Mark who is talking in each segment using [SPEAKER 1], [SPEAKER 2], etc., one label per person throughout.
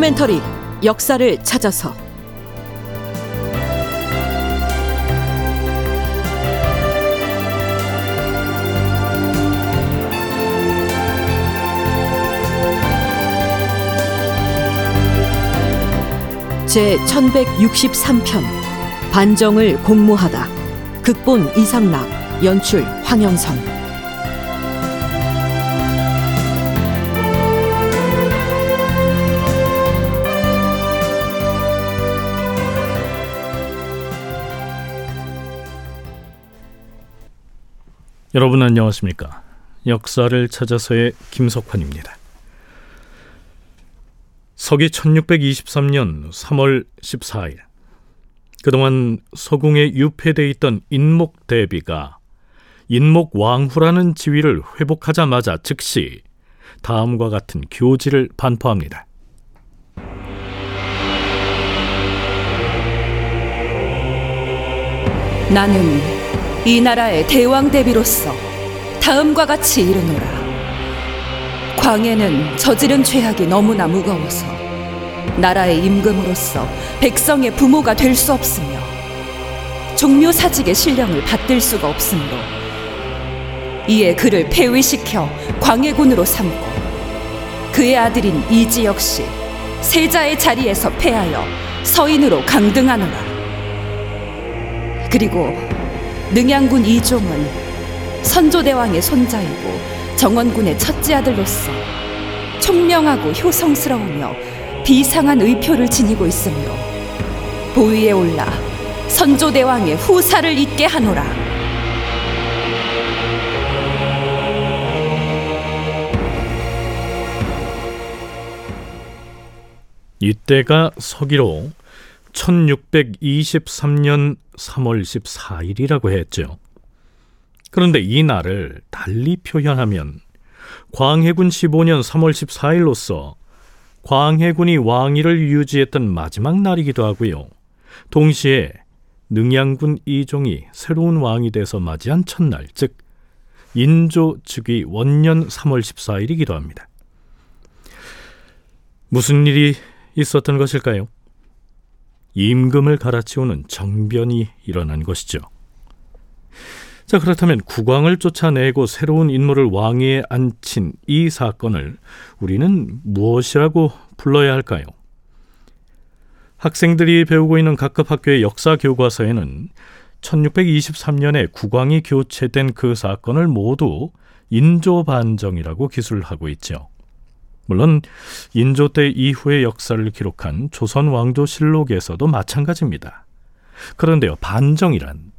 [SPEAKER 1] 다큐멘터리 역사를 찾아서. 제 1163편 반정을 공모하다. 극본 이상락 연출 황영선
[SPEAKER 2] 여러분 안녕하십니까? 역사를 찾아서의 김석환입니다. 서기 1623년 3월 14일 그동안 서궁에 유폐돼 있던 인목 대비가 인목 왕후라는 지위를 회복하자마자 즉시 다음과 같은 교지를 반포합니다.
[SPEAKER 3] 나는 이 나라의 대왕 대비로서 다음과 같이 이르노라. 광해는 저지른 죄악이 너무나 무거워서 나라의 임금으로서 백성의 부모가 될 수 없으며 종묘 사직의 신령을 받들 수가 없으므로 이에 그를 폐위시켜 광해군으로 삼고 그의 아들인 이지 역시 세자의 자리에서 패하여 서인으로 강등하노라. 그리고 능양군 이종은 선조대왕의 손자이고 정원군의 첫째 아들로서 총명하고 효성스러우며 비상한 의표를 지니고 있으므로 보위에 올라 선조대왕의 후사를 잇게 하노라.
[SPEAKER 2] 이때가 서기로 1623년 3월 14일이라고 했죠. 그런데 이 날을 달리 표현하면 광해군 15년 3월 14일로서 광해군이 왕위를 유지했던 마지막 날이기도 하고요. 동시에 능양군 이종이 새로운 왕이 돼서 맞이한 첫날, 즉 인조 즉위 원년 3월 14일이기도 합니다. 무슨 일이 있었던 것일까요? 임금을 갈아치우는 정변이 일어난 것이죠. 자, 그렇다면 국왕을 쫓아내고 새로운 인물을 왕위에 앉힌 이 사건을 우리는 무엇이라고 불러야 할까요? 학생들이 배우고 있는 각급 학교의 역사 교과서에는 1623년에 국왕이 교체된 그 사건을 모두 인조반정이라고 기술하고 있죠. 물론 인조 때 이후의 역사를 기록한 조선 왕조 실록에서도 마찬가지입니다. 그런데요, 반정이란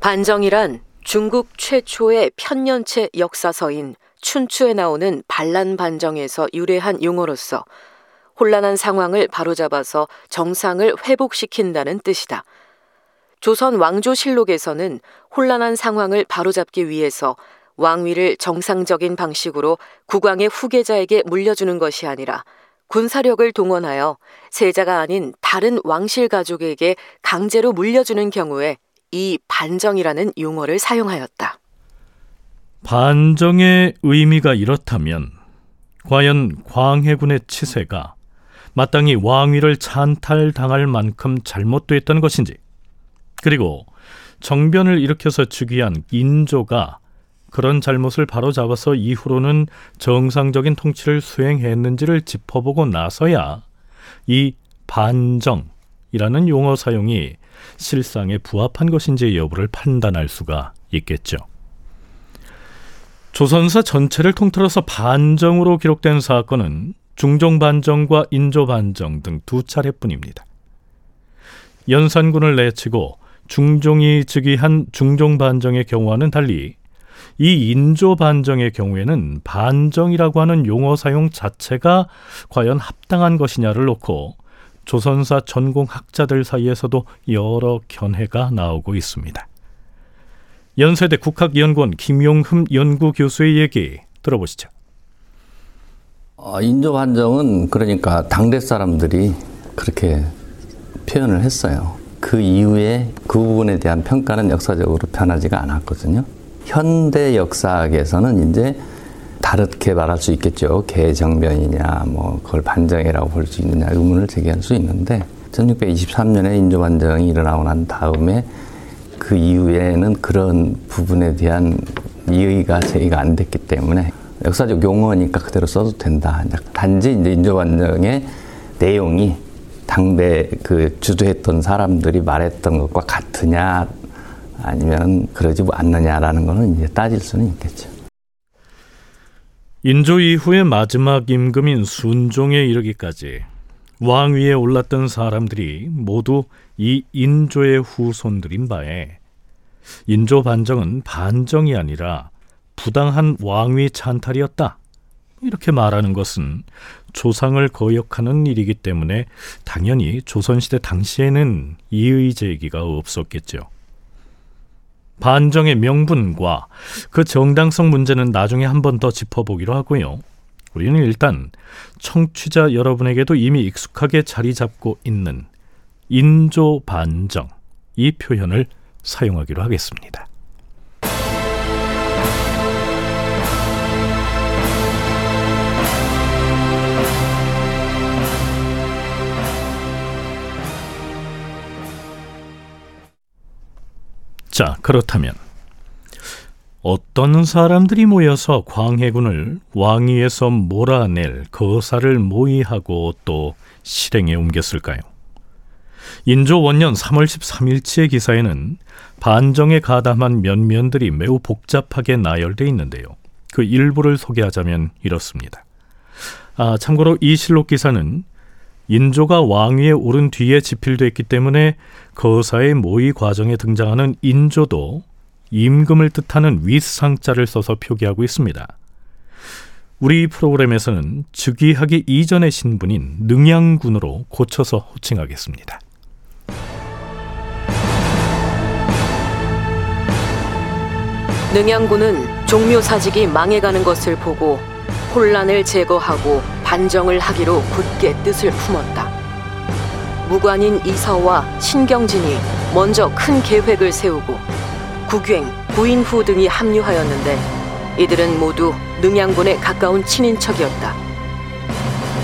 [SPEAKER 1] 반정이란 중국 최초의 편년체 역사서인 춘추에 나오는 반란 반정에서 유래한 용어로서 혼란한 상황을 바로잡아서 정상을 회복시킨다는 뜻이다. 조선 왕조실록에서는 혼란한 상황을 바로잡기 위해서 왕위를 정상적인 방식으로 국왕의 후계자에게 물려주는 것이 아니라 군사력을 동원하여 세자가 아닌 다른 왕실 가족에게 강제로 물려주는 경우에 이 반정이라는 용어를 사용하였다.
[SPEAKER 2] 반정의 의미가 이렇다면 과연 광해군의 치세가 마땅히 왕위를 찬탈당할 만큼 잘못됐던 것인지 그리고 정변을 일으켜서 즉위한 인조가 그런 잘못을 바로잡아서 이후로는 정상적인 통치를 수행했는지를 짚어보고 나서야 이 반정이라는 용어 사용이 실상에 부합한 것인지 여부를 판단할 수가 있겠죠. 조선사 전체를 통틀어서 반정으로 기록된 사건은 중종반정과 인조반정 등 두 차례뿐입니다. 연산군을 내치고 중종이 즉위한 중종반정의 경우와는 달리 이 인조 반정의 경우에는 반정이라고 하는 용어 사용 자체가 과연 합당한 것이냐를 놓고 조선사 전공 학자들 사이에서도 여러 견해가 나오고 있습니다. 연세대 국학연구원 김용흠 연구교수의 얘기 들어보시죠.
[SPEAKER 4] 어, 인조 반정은 그러니까 당대 사람들이 그렇게 표현을 했어요. 그 이후에 그 부분에 대한 평가는 역사적으로 변하지가 않았거든요. 현대 역사학에서는 이제 다르게 말할 수 있겠죠. 개정변이냐, 뭐 그걸 반정이라고 볼 수 있느냐 의문을 제기할 수 있는데 1623년에 인조반정이 일어나고 난 다음에 그 이후에는 그런 부분에 대한 이의가 제의가 안 됐기 때문에 역사적 용어니까 그대로 써도 된다. 단지 이제 인조반정의 내용이 당대 그 주도했던 사람들이 말했던 것과 같으냐 아니면 그러지 않느냐라는 거는 이제 따질 수는 있겠죠.
[SPEAKER 2] 인조 이후의 마지막 임금인 순종에 이르기까지 왕위에 올랐던 사람들이 모두 이 인조의 후손들인 바에 인조 반정은 반정이 아니라 부당한 왕위 찬탈이었다. 이렇게 말하는 것은 조상을 거역하는 일이기 때문에 당연히 조선시대 당시에는 이의 제기가 없었겠죠. 반정의 명분과 그 정당성 문제는 나중에 한 번 더 짚어보기로 하고요. 우리는 일단 청취자 여러분에게도 이미 익숙하게 자리 잡고 있는 인조 반정 이 표현을 사용하기로 하겠습니다. 자, 그렇다면 어떤 사람들이 모여서 광해군을 왕위에서 몰아낼 거사를 모의하고 또 실행에 옮겼을까요? 인조 원년 3월 13일치의 기사에는 반정에 가담한 면면들이 매우 복잡하게 나열되어 있는데요. 그 일부를 소개하자면 이렇습니다. 아, 참고로 이 실록 기사는 인조가 왕위에 오른 뒤에 집필됐기 때문에 거사의 모의 과정에 등장하는 인조도 임금을 뜻하는 윗상자를 써서 표기하고 있습니다. 우리 프로그램에서는 즉위하기 이전의 신분인 능양군으로 고쳐서 호칭하겠습니다.
[SPEAKER 1] 능양군은 종묘사직이 망해가는 것을 보고 혼란을 제거하고 반정을 하기로 굳게 뜻을 품었다. 무관인 이서와 신경진이 먼저 큰 계획을 세우고 구갱, 구인후 등이 합류하였는데 이들은 모두 능양군에 가까운 친인척이었다.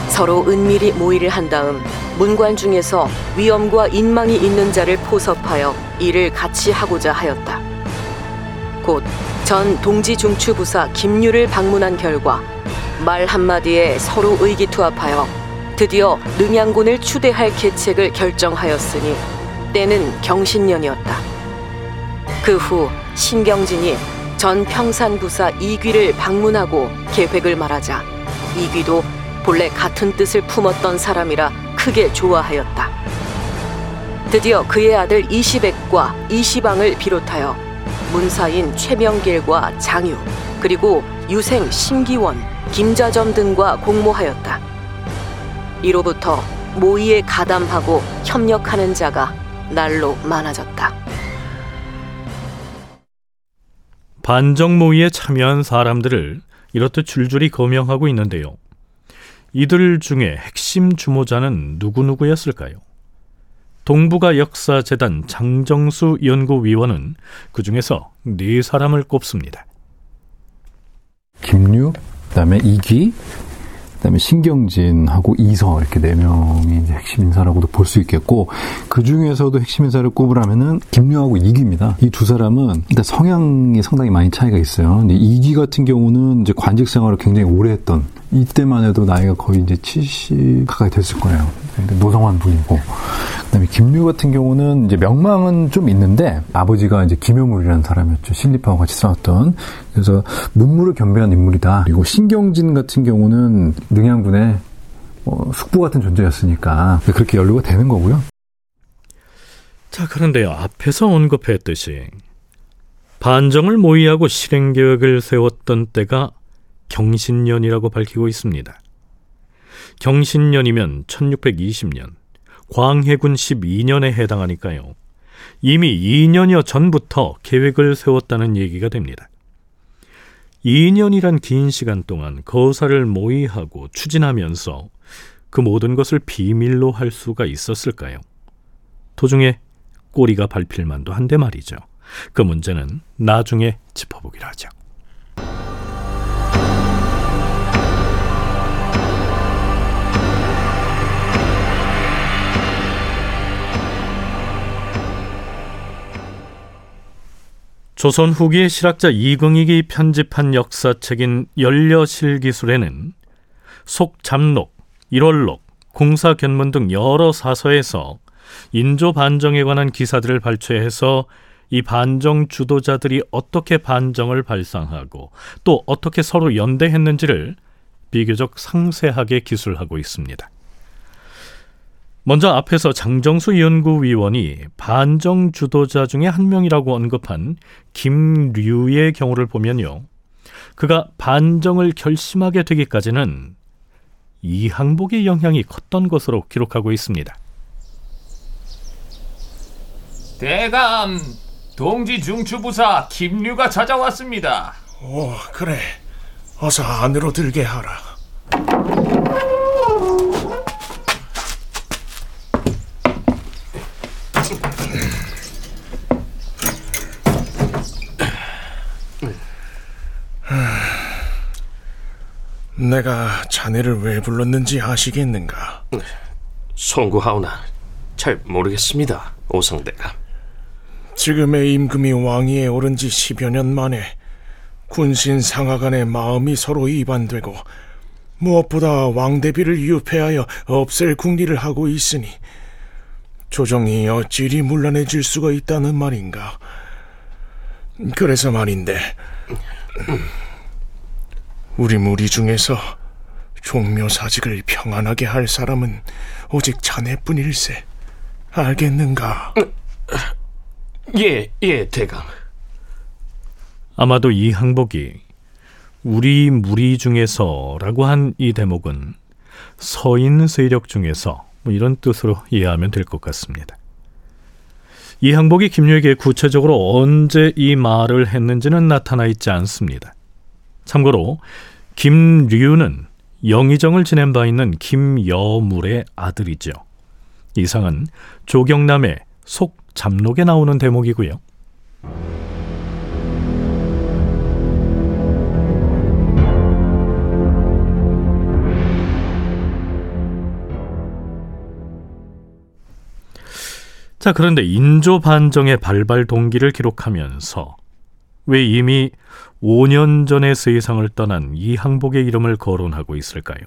[SPEAKER 1] 서로 은밀히 모의를 한 다음 문관 중에서 위엄과 인망이 있는 자를 포섭하여 일을 같이 하고자 하였다. 곧 전 동지중추부사 김유를 방문한 결과 말 한마디에 서로 의기투합하여 드디어 능양군을 추대할 계책을 결정하였으니 때는 경신년이었다. 그 후 신경진이 전 평산부사 이귀를 방문하고 계획을 말하자 이귀도 본래 같은 뜻을 품었던 사람이라 크게 좋아하였다. 드디어 그의 아들 이시백과 이시방을 비롯하여 문사인 최명길과 장유 그리고 유생 심기원 김자점 등과 공모하였다. 이로부터 모의에 가담하고 협력하는 자가 날로 많아졌다.
[SPEAKER 2] 반정 모의에 참여한 사람들을 이렇듯 줄줄이 거명하고 있는데요. 이들 중에 핵심 주모자는 누구누구였을까요? 동북아 역사재단 장정수 연구위원은 그 중에서 네 사람을 꼽습니다.
[SPEAKER 5] 김류, 그다음에 이기, 그다음에 신경진하고 이서 이렇게 네 명이 이제 핵심 인사라고도 볼 수 있겠고 그 중에서도 핵심 인사를 꼽으라면은 김류하고 이기입니다. 이 두 사람은 일단 성향이 상당히 많이 차이가 있어요. 근데 이기 같은 경우는 이제 관직 생활을 굉장히 오래 했던 이때만 해도 나이가 거의 이제 70 가까이 됐을 거예요. 노성환 분이고 그다음에 김류 같은 경우는 이제 명망은 좀 있는데 아버지가 이제 김효물이라는 사람이었죠. 신립하고 같이 싸웠던 그래서 문무를 겸비한 인물이다. 그리고 신경진 같은 경우는 능양군의 어, 숙부 같은 존재였으니까 그렇게 연루가 되는 거고요.
[SPEAKER 2] 자, 그런데요. 앞에서 언급했듯이 반정을 모의하고 실행 계획을 세웠던 때가 경신년이라고 밝히고 있습니다. 경신년이면 1620년, 광해군 12년에 해당하니까요. 이미 2년여 전부터 계획을 세웠다는 얘기가 됩니다. 2년이란 긴 시간 동안 거사를 모의하고 추진하면서 그 모든 것을 비밀로 할 수가 있었을까요? 도중에 꼬리가 밟힐 만도 한데 말이죠. 그 문제는 나중에 짚어보기로 하죠. 조선 후기의 실학자 이긍익이 편집한 역사책인 연려실기술에는 속잡록, 일월록, 공사견문 등 여러 사서에서 인조 반정에 관한 기사들을 발췌해서 이 반정 주도자들이 어떻게 반정을 발상하고 또 어떻게 서로 연대했는지를 비교적 상세하게 기술하고 있습니다. 먼저 앞에서 장정수 연구위원이 반정 주도자 중에 한 명이라고 언급한 김류의 경우를 보면요. 그가 반정을 결심하게 되기까지는 이항복의 영향이 컸던 것으로 기록하고 있습니다.
[SPEAKER 6] 대감, 동지 중추부사 김류가 찾아왔습니다.
[SPEAKER 7] 오, 그래. 어서 안으로 들게 하라. 내가 자네를 왜 불렀는지 아시겠는가?
[SPEAKER 8] 송구하오나 잘 모르겠습니다, 오성대감.
[SPEAKER 7] 지금의 임금이 왕위에 오른 지 10여 년 만에 군신 상하 간의 마음이 서로 이반되고 무엇보다 왕대비를 유폐하여 없앨 궁리를 하고 있으니 조정이 어찌리 문란해질 수가 있다는 말인가. 그래서 말인데 우리 무리 중에서 종묘 사직을 평안하게 할 사람은 오직 자네뿐일세. 알겠는가?
[SPEAKER 8] 예, 예, 대감.
[SPEAKER 2] 아마도 이 항복이 우리 무리 중에서라고 한 이 대목은 서인 세력 중에서 뭐 이런 뜻으로 이해하면 될 것 같습니다. 이 항복이 김유에게 구체적으로 언제 이 말을 했는지는 나타나 있지 않습니다. 참고로 김류는 영의정을 지낸 바 있는 김여물의 아들이죠. 이 상은 조경남의 속잡록에 나오는 대목이고요. 자, 그런데 인조 반정의 발발 동기를 기록하면서 왜 이미 5년 전의 세상을 떠난 이 항복의 이름을 거론하고 있을까요?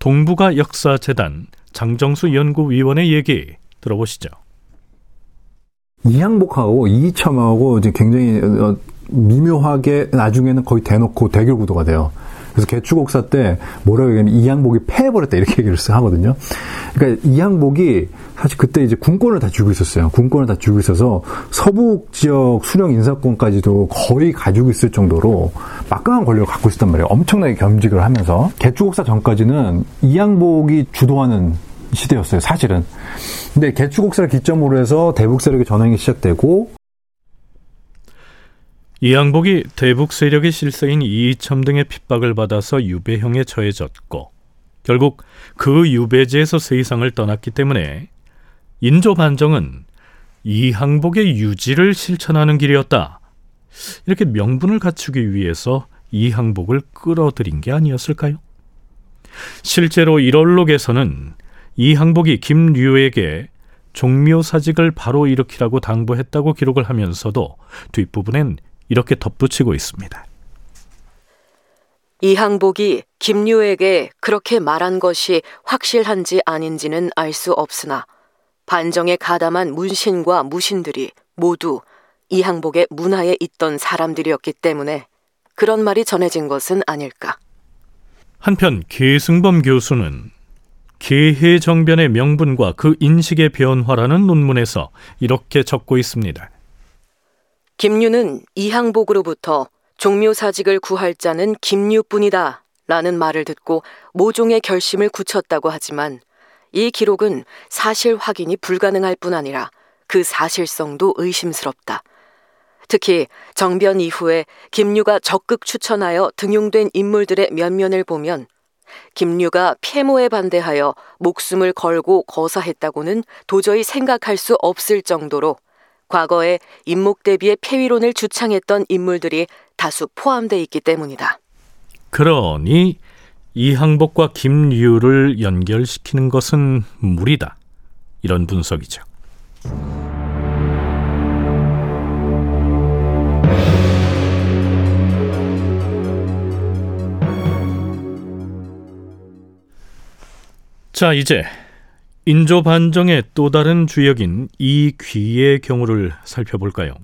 [SPEAKER 2] 동북아 역사재단 장정수 연구위원의 얘기 들어보시죠.
[SPEAKER 5] 이항복하고 이이첨하고 굉장히 어, 미묘하게 나중에는 거의 대놓고 대결 구도가 돼요. 그래서 개축옥사 때 뭐라고 얘기하면 이항복이 패해버렸다 이렇게 얘기를 하거든요. 그러니까 이항복이 사실 그때 이제 군권을 다 쥐고 있었어요. 군권을 다 쥐고 있어서 서북 지역 수령 인사권까지도 거의 가지고 있을 정도로 막강한 권력을 갖고 있었단 말이에요. 엄청나게 겸직을 하면서 개축옥사 전까지는 이항복이 주도하는 시대였어요, 사실은. 근데 개축옥사를 기점으로 해서 대북 세력의 전환이 시작되고
[SPEAKER 2] 이항복이 대북 세력의 실세인 이이첨 등의 핍박을 받아서 유배형에 처해졌고 결국 그 유배지에서 세상을 떠났기 때문에 인조 반정은 이항복의 유지를 실천하는 길이었다. 이렇게 명분을 갖추기 위해서 이항복을 끌어들인 게 아니었을까요? 실제로 1월록에서는 이항복이 김류에게 종묘사직을 바로 일으키라고 당부했다고 기록을 하면서도 뒷부분엔 이렇게 덧붙이고 있습니다.
[SPEAKER 1] 이항복이 김유에게 그렇게 말한 것이 확실한지 아닌지는 알 수 없으나 반정에 가담한 문신과 무신들이 모두 이항복의 문화에 있던 사람들이었기 때문에 그런 말이 전해진 것은 아닐까.
[SPEAKER 2] 한편 계승범 교수는 계해정변의 명분과 그 인식의 변화라는 논문에서 이렇게 적고 있습니다.
[SPEAKER 1] 김유는 이항복으로부터 종묘사직을 구할 자는 김유뿐이다 라는 말을 듣고 모종의 결심을 굳혔다고 하지만 이 기록은 사실 확인이 불가능할 뿐 아니라 그 사실성도 의심스럽다. 특히 정변 이후에 김유가 적극 추천하여 등용된 인물들의 면면을 보면 김유가 폐모에 반대하여 목숨을 걸고 거사했다고는 도저히 생각할 수 없을 정도로 과거에 인목 대비의 폐위론을 주창했던 인물들이 다수 포함돼 있기 때문이다.
[SPEAKER 2] 그러니 이항복과 김류를 연결시키는 것은 무리다. 이런 분석이죠. 자, 이제 인조 반정의 또 다른 주역인 이 귀의 경우를 살펴볼까요?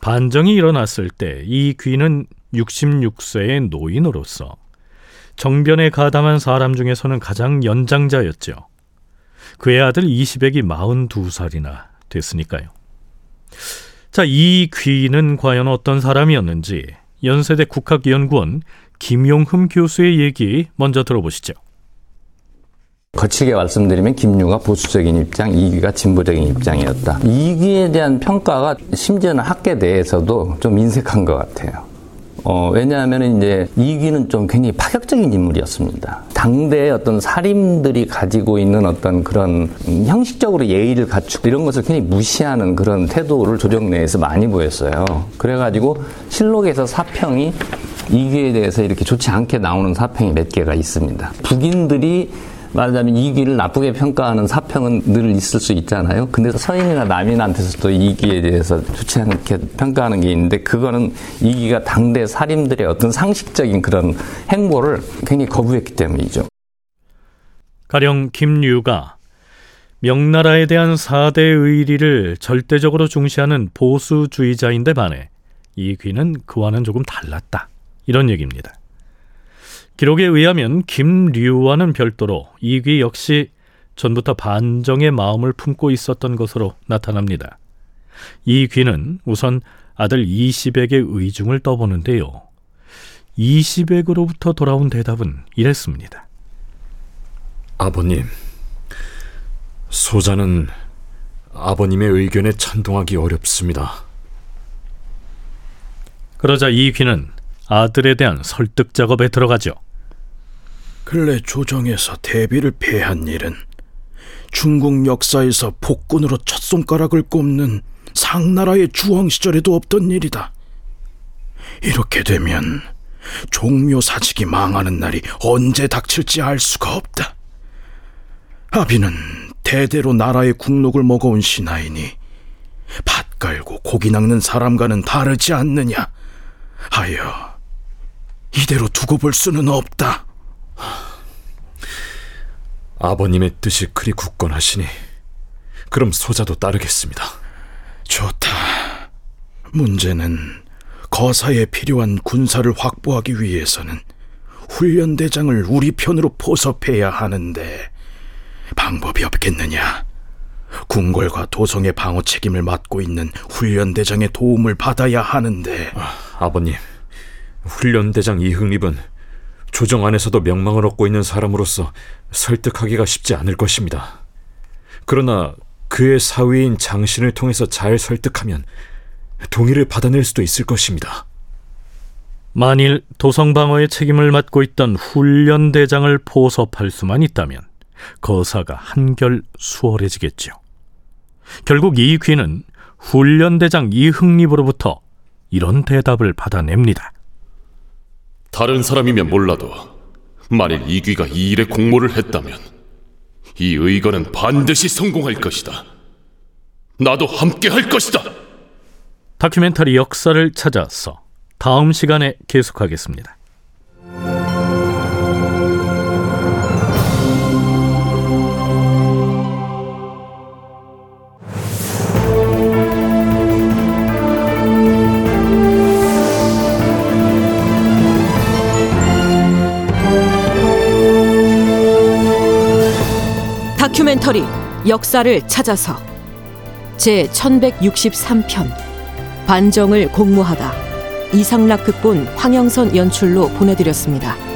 [SPEAKER 2] 반정이 일어났을 때 이 귀는 66세의 노인으로서 정변에 가담한 사람 중에서는 가장 연장자였죠. 그의 아들 이시백이 42살이나 됐으니까요. 자, 이 귀는 과연 어떤 사람이었는지 연세대 국학연구원 김용흠 교수의 얘기 먼저 들어보시죠.
[SPEAKER 4] 거칠게 말씀드리면 김유가 보수적인 입장, 이기가 진보적인 입장이었다. 이기에 대한 평가가 심지어는 학계 내에서도 좀 인색한 것 같아요. 어, 왜냐하면 이제 이기는 좀 굉장히 파격적인 인물이었습니다. 당대의 어떤 사림들이 가지고 있는 어떤 그런 형식적으로 예의를 갖추고 이런 것을 굉장히 무시하는 그런 태도를 조정 내에서 많이 보였어요. 그래가지고 실록에서 사평이 이기에 대해서 이렇게 좋지 않게 나오는 사평이 몇 개가 있습니다. 북인들이 말하자면 이기를 나쁘게 평가하는 사평은 늘 있을 수 있잖아요. 근데 서인이나 남인한테서도 이기에 대해서 좋지 않게 평가하는 게 있는데 그거는 이기가 당대 살인들의 어떤 상식적인 그런 행보를 굉장히 거부했기 때문이죠.
[SPEAKER 2] 가령 김류가 명나라에 대한 사대 의리를 절대적으로 중시하는 보수주의자인데 반해 이귀는 그와는 조금 달랐다. 이런 얘기입니다. 기록에 의하면 김류와는 별도로 이귀 역시 전부터 반정의 마음을 품고 있었던 것으로 나타납니다. 이귀는 우선 아들 이시백의 의중을 떠보는데요. 이시백으로부터 돌아온 대답은 이랬습니다.
[SPEAKER 9] 아버님, 소자는 아버님의 의견에 찬동하기 어렵습니다.
[SPEAKER 2] 그러자 이귀는 아들에 대한 설득 작업에 들어가죠.
[SPEAKER 7] 근래 조정에서 대비를 패한 일은 중국 역사에서 폭군으로 첫 손가락을 꼽는 상나라의 주왕 시절에도 없던 일이다. 이렇게 되면 종묘 사직이 망하는 날이 언제 닥칠지 알 수가 없다. 아비는 대대로 나라의 국록을 먹어온 신하이니 밭 갈고 고기 낚는 사람과는 다르지 않느냐 하여 이대로 두고 볼 수는 없다.
[SPEAKER 9] 아버님의 뜻이 그리 굳건하시니 그럼 소자도 따르겠습니다.
[SPEAKER 7] 좋다. 문제는 거사에 필요한 군사를 확보하기 위해서는 훈련대장을 우리 편으로 포섭해야 하는데 방법이 없겠느냐? 궁궐과 도성의 방어 책임을 맡고 있는 훈련대장의 도움을 받아야 하는데
[SPEAKER 9] 아, 아버님, 훈련대장 이흥립은 조정 안에서도 명망을 얻고 있는 사람으로서 설득하기가 쉽지 않을 것입니다. 그러나 그의 사위인 장신을 통해서 잘 설득하면 동의를 받아낼 수도 있을 것입니다.
[SPEAKER 2] 만일 도성방어의 책임을 맡고 있던 훈련대장을 포섭할 수만 있다면 거사가 한결 수월해지겠죠. 결국 이귀는 훈련대장 이흥립으로부터 이런 대답을 받아냅니다.
[SPEAKER 10] 다른 사람이면 몰라도 만일 이귀가 이 일에 공모를 했다면 이 의거는 반드시 성공할 것이다. 나도 함께 할 것이다.
[SPEAKER 2] 다큐멘터리 역사를 찾아서 다음 시간에 계속하겠습니다.
[SPEAKER 1] 다큐멘터리 역사를 찾아서 제 1163편 반정을 공모하다 이상락 극본 황영선 연출로 보내드렸습니다.